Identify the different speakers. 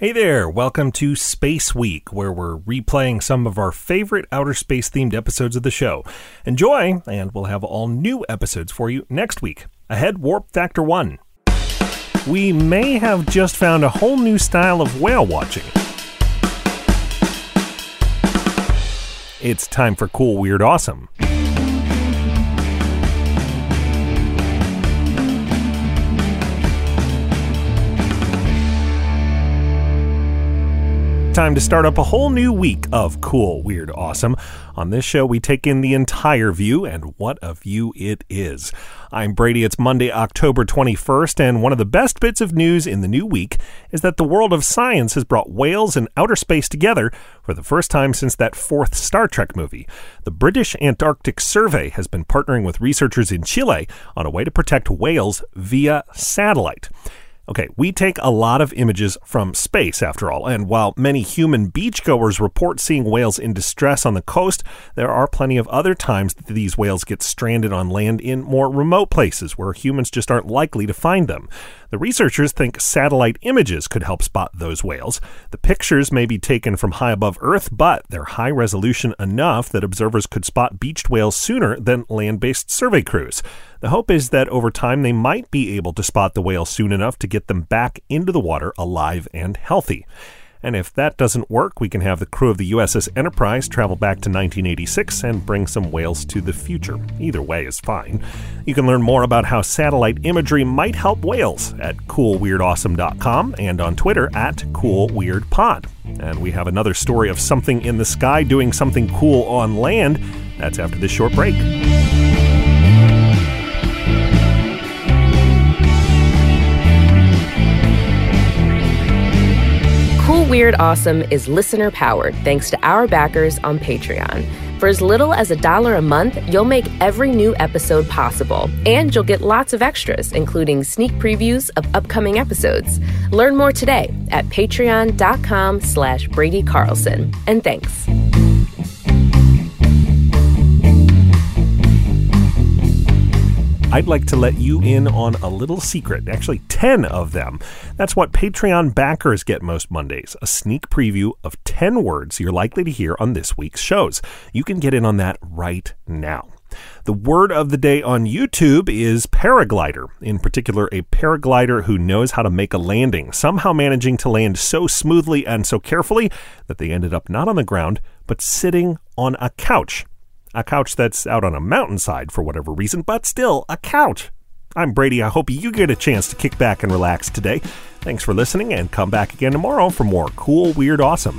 Speaker 1: Hey there, welcome to Space Week, where we're replaying some of our favorite outer space themed episodes of the show. Enjoy, and we'll have all new episodes for you next week. Ahead, Warp Factor 1. We may have just found a whole new style of whale watching. It's time for Cool, Weird, Awesome. Time to start up a whole new week of cool, weird, awesome. On this show, we take in the entire view, and what a view it is. I'm Brady. It's Monday, October 21st, and one of the best bits of news in the new week is that the world of science has brought whales and outer space together for the first time since that fourth Star Trek movie. The British Antarctic Survey has been partnering with researchers in Chile on a way to protect whales via satellite. Okay, we take a lot of images from space, after all, and while many human beachgoers report seeing whales in distress on the coast, there are plenty of other times that these whales get stranded on land in more remote places where humans just aren't likely to find them. The researchers think satellite images could help spot those whales. The pictures may be taken from high above Earth, but they're high resolution enough that observers could spot beached whales sooner than land based survey crews. The hope is that over time they might be able to spot the whales soon enough to get them back into the water alive and healthy. And if that doesn't work, we can have the crew of the USS Enterprise travel back to 1986 and bring some whales to the future. Either way is fine. You can learn more about how satellite imagery might help whales at coolweirdawesome.com and on Twitter at coolweirdpod. And we have another story of something in the sky doing something cool on land. That's after this short break.
Speaker 2: Weird Awesome is listener powered thanks to our backers on Patreon. For as little as a dollar a month, you'll make every new episode possible, and you'll get lots of extras, including sneak previews of upcoming episodes. Learn more today at patreon.com slash Brady Carlson. And thanks.
Speaker 1: I'd like to let you in on a little secret, actually 10 of them. That's what Patreon backers get most Mondays a sneak preview of 10 words you're likely to hear on this week's shows. You can get in on that right now. The word of the day on YouTube is paraglider, in particular, a paraglider who knows how to make a landing, somehow managing to land so smoothly and so carefully that they ended up not on the ground, but sitting on a couch. A couch that's out on a mountainside for whatever reason, but still a couch. I'm Brady. I hope you get a chance to kick back and relax today. Thanks for listening, and come back again tomorrow for more cool, weird, awesome.